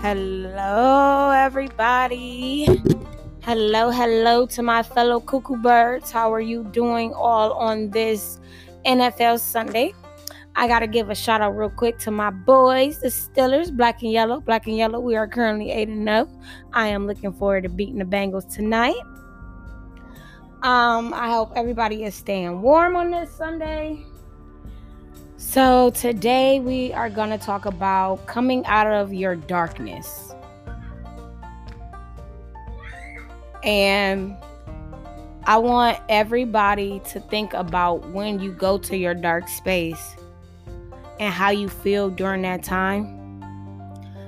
Hello, everybody. Hello, hello to my fellow cuckoo birds. How are you doing all on this NFL Sunday? I got to give a shout out real quick to my boys, the Steelers, black and yellow. Black and yellow, we are currently 8 and 0. I am looking forward to beating the Bengals tonight. Um, I hope everybody is staying warm on this Sunday. So, today we are going to talk about coming out of your darkness. And I want everybody to think about when you go to your dark space and how you feel during that time.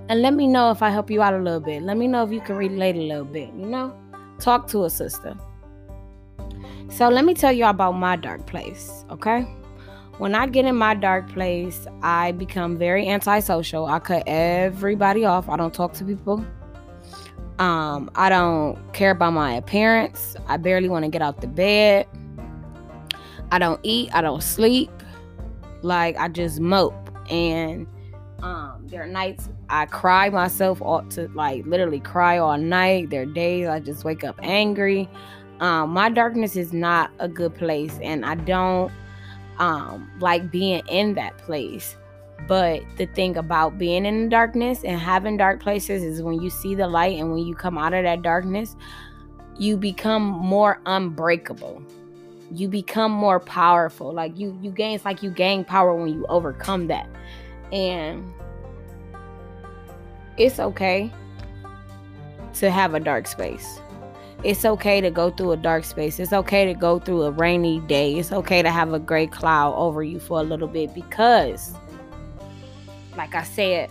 And let me know if I help you out a little bit. Let me know if you can relate a little bit, you know? Talk to a sister. So, let me tell you about my dark place, okay? When I get in my dark place, I become very antisocial. I cut everybody off. I don't talk to people. Um, I don't care about my appearance. I barely want to get out the bed. I don't eat. I don't sleep. Like I just mope. And um, there are nights I cry myself off to like literally cry all night. There are days I just wake up angry. Um, my darkness is not a good place, and I don't um, like being in that place. But the thing about being in the darkness and having dark places is when you see the light and when you come out of that darkness, you become more unbreakable. You become more powerful. Like you you gain it's like you gain power when you overcome that. And it's okay to have a dark space. It's okay to go through a dark space. It's okay to go through a rainy day. It's okay to have a gray cloud over you for a little bit because, like I said,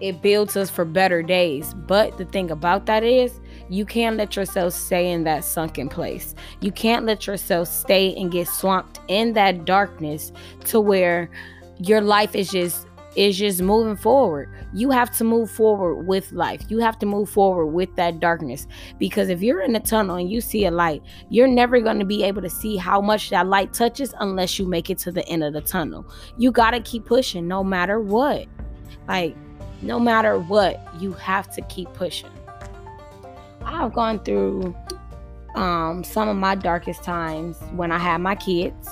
it builds us for better days. But the thing about that is, you can't let yourself stay in that sunken place. You can't let yourself stay and get swamped in that darkness to where your life is just is just moving forward. You have to move forward with life. You have to move forward with that darkness. Because if you're in a tunnel and you see a light, you're never going to be able to see how much that light touches unless you make it to the end of the tunnel. You got to keep pushing no matter what. Like, no matter what, you have to keep pushing. I've gone through um, some of my darkest times when I had my kids.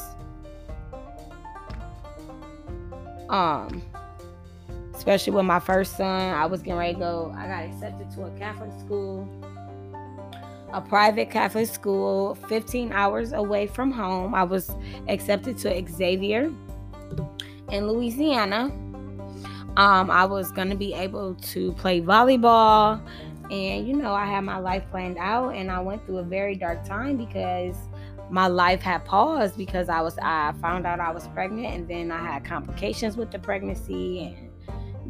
Um, especially with my first son. I was getting ready to go, I got accepted to a Catholic school, a private Catholic school, 15 hours away from home. I was accepted to Xavier in Louisiana. Um, I was going to be able to play volleyball. And, you know, I had my life planned out, and I went through a very dark time because my life had paused because I was I found out I was pregnant and then I had complications with the pregnancy and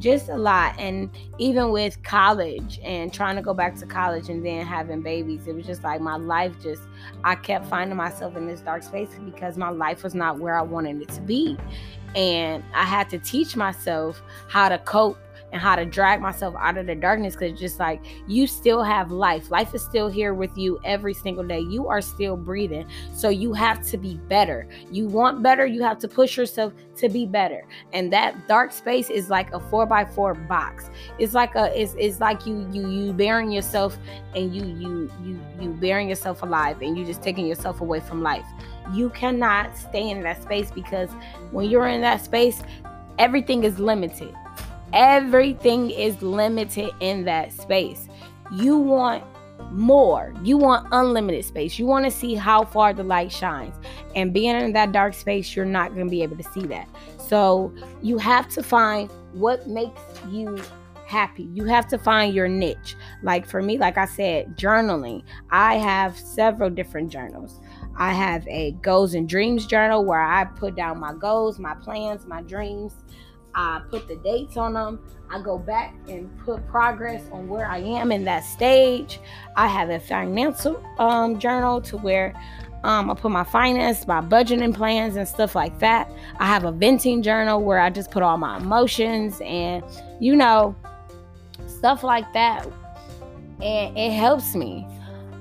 just a lot. And even with college and trying to go back to college and then having babies it was just like my life just i kept finding myself in this dark space because my life was not where i wanted it to be. And i had to teach myself how to cope and how to drag myself out of the darkness because just like you still have life. Life is still here with you every single day. You are still breathing. So you have to be better. You want better you have to push yourself to be better. And that dark space is like a four by four box. It's like a it's, it's like you you you bearing yourself and you you you you bearing yourself alive and you just taking yourself away from life. You cannot stay in that space because when you're in that space everything is limited Everything is limited in that space. You want more. You want unlimited space. You want to see how far the light shines. And being in that dark space, you're not going to be able to see that. So you have to find what makes you happy. You have to find your niche. Like for me, like I said, journaling. I have several different journals. I have a goals and dreams journal where I put down my goals, my plans, my dreams. I put the dates on them. I go back and put progress on where I am in that stage. I have a financial um, journal to where um, I put my finance, my budgeting plans, and stuff like that. I have a venting journal where I just put all my emotions and, you know, stuff like that. And it helps me.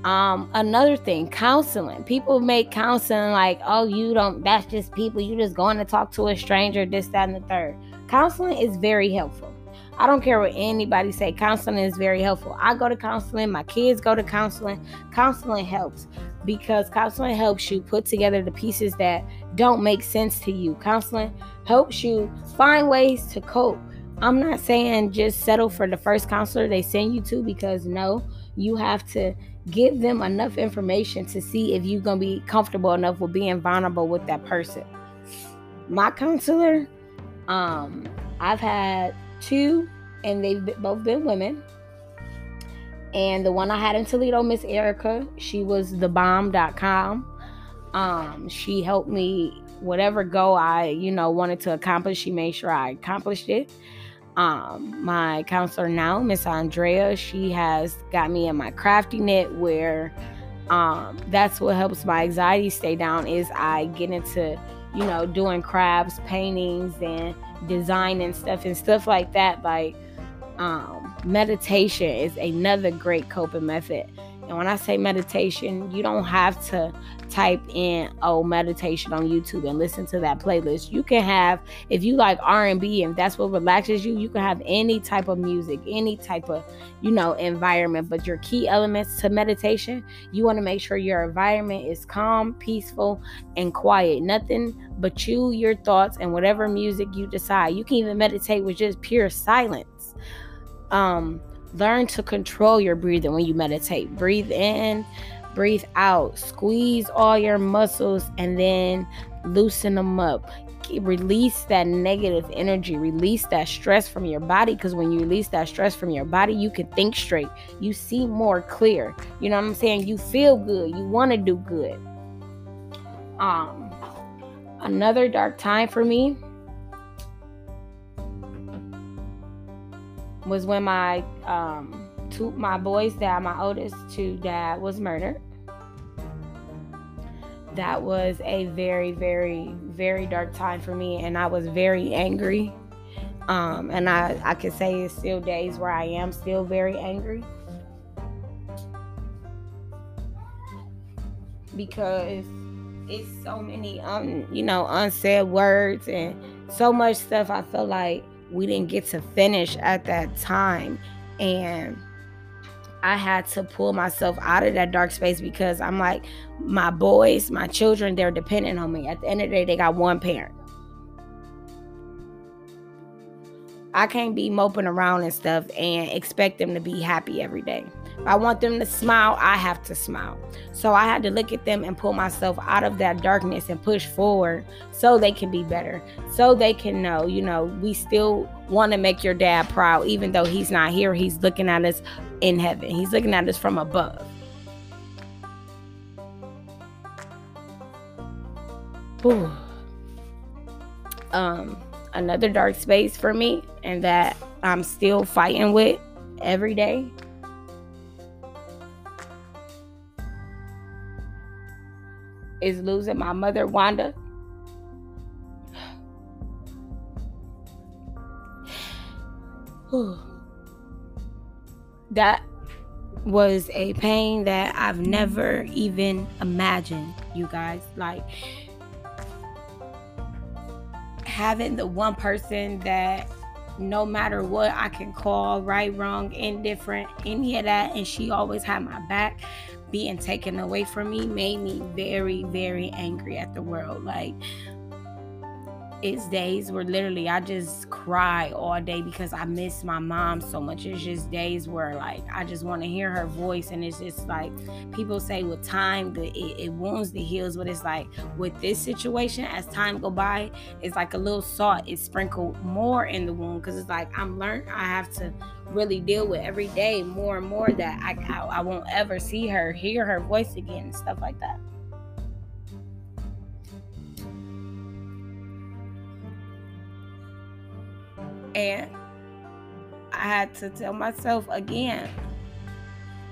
Um, another thing, counseling. People make counseling like, oh, you don't, that's just people. You just going to talk to a stranger, this, that, and the third. Counseling is very helpful. I don't care what anybody say. Counseling is very helpful. I go to counseling, my kids go to counseling. Counseling helps because counseling helps you put together the pieces that don't make sense to you. Counseling helps you find ways to cope. I'm not saying just settle for the first counselor they send you to because no, you have to give them enough information to see if you're going to be comfortable enough with being vulnerable with that person. My counselor, um, I've had two, and they've both been women. And the one I had in Toledo, Miss Erica, she was the bomb.com. Um, she helped me whatever goal I, you know, wanted to accomplish. She made sure I accomplished it. Um, my counselor now, Miss Andrea, she has got me in my crafty knit where um, that's what helps my anxiety stay down is I get into, you know, doing crafts, paintings, and design and stuff and stuff like that. Like um, meditation is another great coping method. And when I say meditation, you don't have to type in oh meditation on YouTube and listen to that playlist. You can have if you like R&B and that's what relaxes you, you can have any type of music, any type of, you know, environment, but your key elements to meditation, you want to make sure your environment is calm, peaceful, and quiet. Nothing but you, your thoughts and whatever music you decide. You can even meditate with just pure silence. Um learn to control your breathing when you meditate. Breathe in, breathe out, squeeze all your muscles, and then loosen them up. Release that negative energy, release that stress from your body. Because when you release that stress from your body, you can think straight, you see more clear. You know what I'm saying? You feel good, you want to do good. Um, another dark time for me was when my um two my boys dad, my oldest two dad was murdered. That was a very, very, very dark time for me, and I was very angry. Um, and I, I could say it's still days where I am still very angry. Because it's so many um, you know, unsaid words and so much stuff I feel like we didn't get to finish at that time. And I had to pull myself out of that dark space because I'm like, my boys, my children, they're dependent on me. At the end of the day, they got one parent. I can't be moping around and stuff and expect them to be happy every day. If I want them to smile, I have to smile. So I had to look at them and pull myself out of that darkness and push forward so they can be better. So they can know, you know, we still want to make your dad proud, even though he's not here. He's looking at us in heaven, he's looking at us from above. Ooh. Um, another dark space for me, and that I'm still fighting with every day is losing my mother, Wanda. that was a pain that I've never even imagined, you guys. Like having the one person that no matter what I can call right, wrong, indifferent, any of that, and she always had my back being taken away from me made me very, very angry at the world. Like, it's days where literally I just cry all day because I miss my mom so much. It's just days where like I just want to hear her voice, and it's just like people say with time the it, it wounds the heals, but it's like with this situation, as time go by, it's like a little salt is sprinkled more in the wound because it's like I'm learned I have to really deal with every day more and more that I, I, I won't ever see her, hear her voice again, and stuff like that. And I had to tell myself again,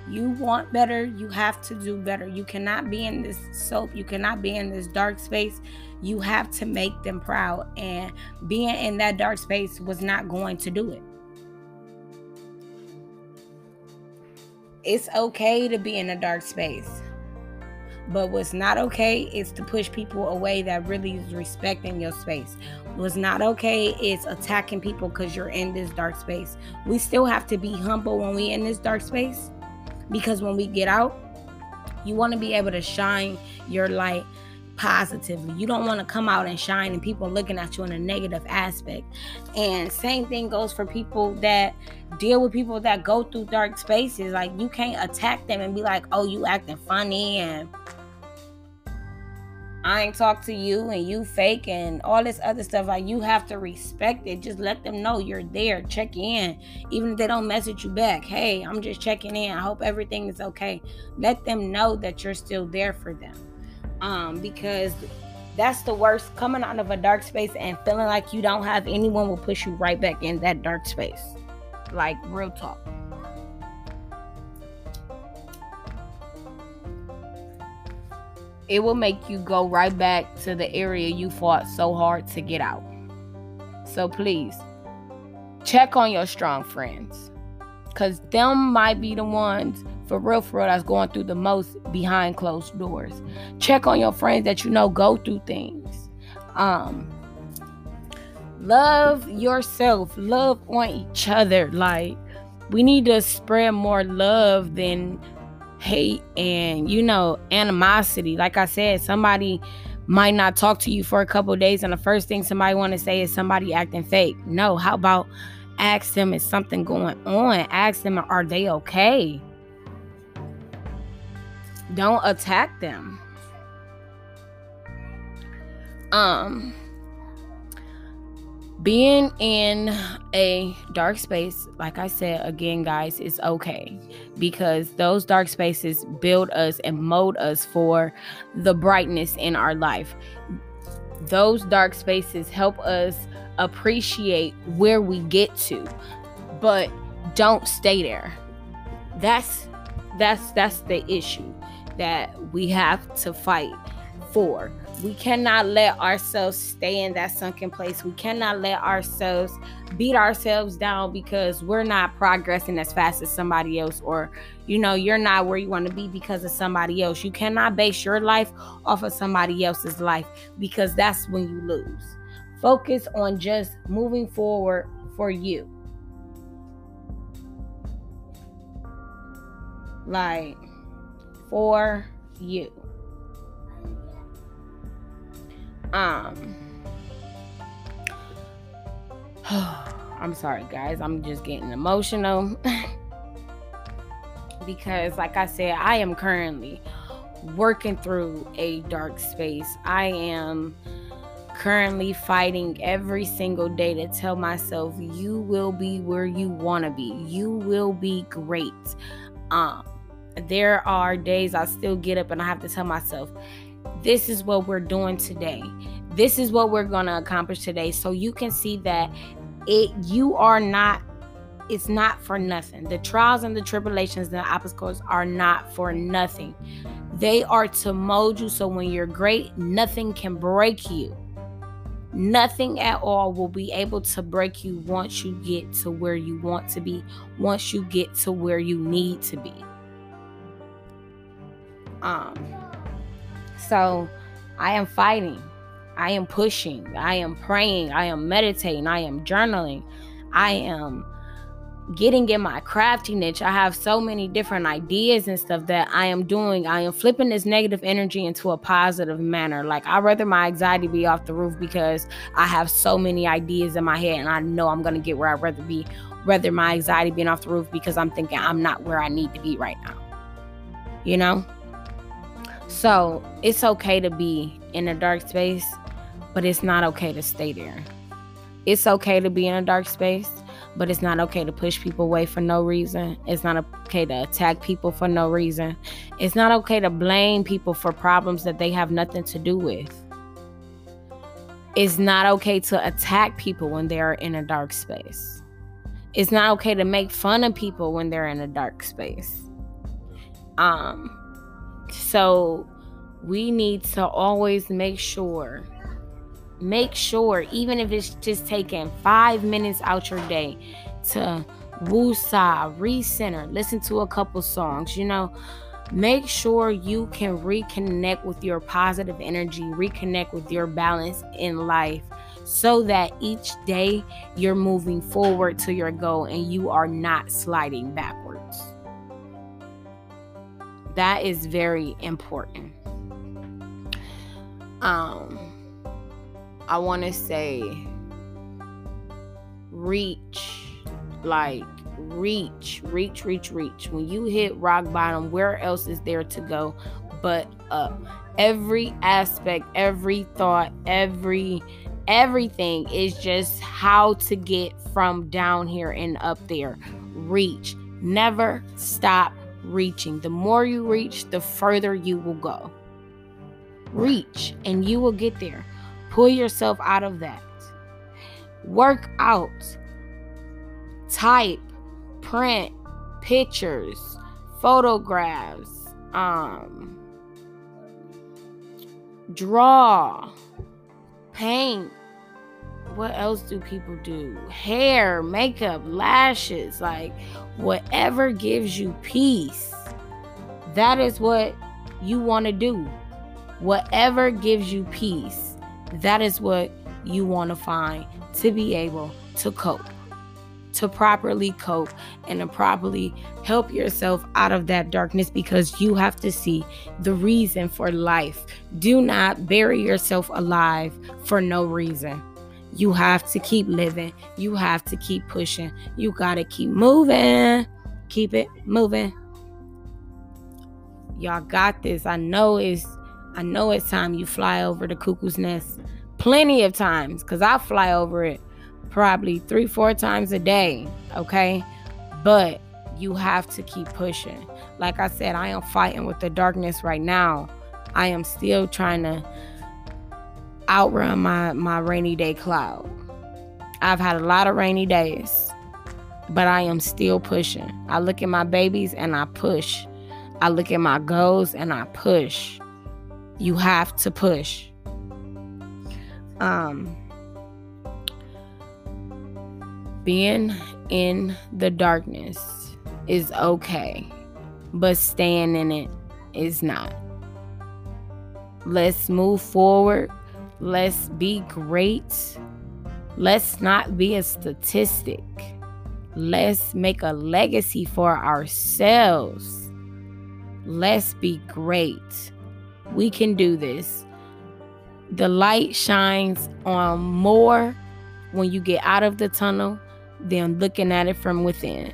you want better, you have to do better. You cannot be in this soap, you cannot be in this dark space. You have to make them proud. And being in that dark space was not going to do it. It's okay to be in a dark space. But what's not okay is to push people away that really is respecting your space. What's not okay is attacking people because you're in this dark space. We still have to be humble when we in this dark space because when we get out, you want to be able to shine your light positively. You don't want to come out and shine and people looking at you in a negative aspect. And same thing goes for people that deal with people that go through dark spaces. Like you can't attack them and be like, "Oh, you acting funny and I ain't talk to you and you fake and all this other stuff. Like you have to respect it. Just let them know you're there. Check in. Even if they don't message you back. Hey, I'm just checking in. I hope everything is okay. Let them know that you're still there for them. Um, because that's the worst coming out of a dark space and feeling like you don't have anyone will push you right back in that dark space. Like real talk. It will make you go right back to the area you fought so hard to get out. So please check on your strong friends. Cause them might be the ones for real for real that's going through the most behind closed doors. Check on your friends that you know go through things. Um love yourself, love on each other. Like we need to spread more love than hate and you know animosity. Like i said somebody might not talk to you for a couple days and the first thing somebody want to say is somebody acting fake. No how about ask them is something going on? Ask them are they okay? Don't attack them. Um being in a dark space, like I said again, guys, is okay because those dark spaces build us and mold us for the brightness in our life. Those dark spaces help us appreciate where we get to, but don't stay there. That's that's that's the issue that we have to fight for we cannot let ourselves stay in that sunken place. We cannot let ourselves beat ourselves down because we're not progressing as fast as somebody else, or you know, you're not where you want to be because of somebody else. You cannot base your life off of somebody else's life because that's when you lose. Focus on just moving forward for you. Like, for you. Um I'm sorry guys, I'm just getting emotional. because like I said, I am currently working through a dark space. I am currently fighting every single day to tell myself you will be where you want to be. You will be great. Um there are days I still get up and I have to tell myself this is what we're doing today. This is what we're going to accomplish today. So you can see that it you are not it's not for nothing. The trials and the tribulations and the obstacles are not for nothing. They are to mold you so when you're great, nothing can break you. Nothing at all will be able to break you once you get to where you want to be, once you get to where you need to be. Um so I am fighting. I am pushing. I am praying. I am meditating. I am journaling. I am getting in my crafty niche. I have so many different ideas and stuff that I am doing. I am flipping this negative energy into a positive manner. Like I'd rather my anxiety be off the roof because I have so many ideas in my head and I know I'm gonna get where I'd rather be. Rather my anxiety being off the roof because I'm thinking I'm not where I need to be right now. You know? So it's okay to be in a dark space, but it's not okay to stay there. It's okay to be in a dark space, but it's not okay to push people away for no reason. It's not okay to attack people for no reason. It's not okay to blame people for problems that they have nothing to do with. It's not okay to attack people when they are in a dark space. It's not okay to make fun of people when they're in a dark space. Um, so we need to always make sure, make sure, even if it's just taking five minutes out your day to woosah, recenter, listen to a couple songs, you know, Make sure you can reconnect with your positive energy, reconnect with your balance in life so that each day you're moving forward to your goal and you are not sliding backwards. That is very important. Um I want to say reach like reach reach reach reach. When you hit rock bottom where else is there to go but up? Every aspect every thought every everything is just how to get from down here and up there. Reach. Never stop reaching. The more you reach the further you will go. Reach and you will get there. Pull yourself out of that. Work out. Type print pictures, photographs, um, draw, paint. What else do people do? Hair, makeup, lashes, like whatever gives you peace. That is what you want to do. Whatever gives you peace, that is what you want to find to be able to cope to properly cope and to properly help yourself out of that darkness because you have to see the reason for life. Do not bury yourself alive for no reason. You have to keep living. You have to keep pushing. You got to keep moving. Keep it moving. Y'all got this. I know it's I know it's time you fly over the cuckoo's nest plenty of times cuz I fly over it probably three, four times a day. Okay. But you have to keep pushing. Like I said, I am fighting with the darkness right now. I am still trying to outrun my, my rainy day cloud. I've had a lot of rainy days, but I am still pushing. I look at my babies and I push. I look at my goals and I push. You have to push. Um, being in the darkness is okay, but staying in it is not. Let's move forward. Let's be great. Let's not be a statistic. Let's make a legacy for ourselves. Let's be great. We can do this. The light shines on more when you get out of the tunnel than looking at it from within.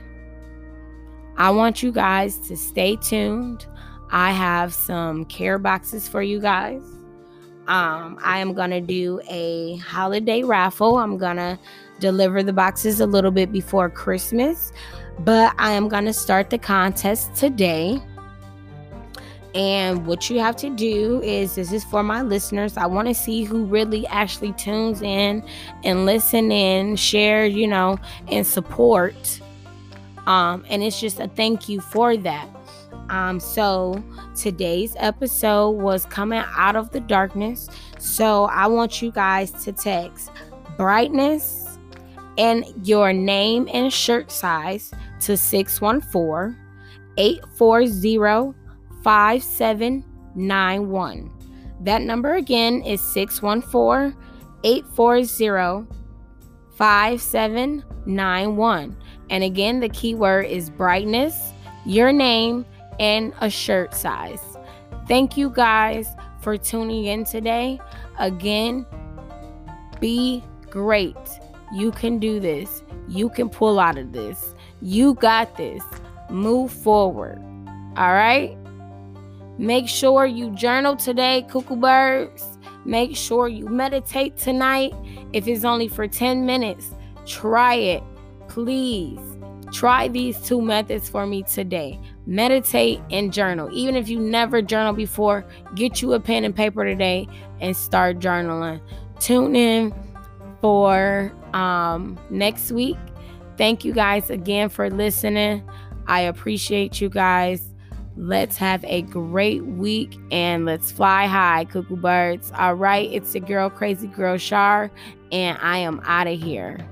I want you guys to stay tuned. I have some care boxes for you guys. Um, I am gonna do a holiday raffle. I'm gonna deliver the boxes a little bit before Christmas, but I am gonna start the contest today. And what you have to do is this is for my listeners. I want to see who really actually tunes in and listen in, share, you know, and support. Um, and it's just a thank you for that. Um, so today's episode was coming out of the darkness. So I want you guys to text brightness and your name and shirt size to 614 840 5791. That number again is 614 840 5791. And again, the keyword is brightness, your name, and a shirt size. Thank you guys for tuning in today. Again, be great. You can do this. You can pull out of this. You got this. Move forward. All right? Make sure you journal today, cuckoo birds. Make sure you meditate tonight. If it's only for 10 minutes, try it. Please try these two methods for me today. Meditate and journal. Even if you never journal before, get you a pen and paper today and start journaling. Tune in for um, next week. Thank you guys again for listening. I appreciate you guys. Let's have a great week and let's fly high, cuckoo birds. All right, it's the girl, Crazy Girl Shar, and I am out of here.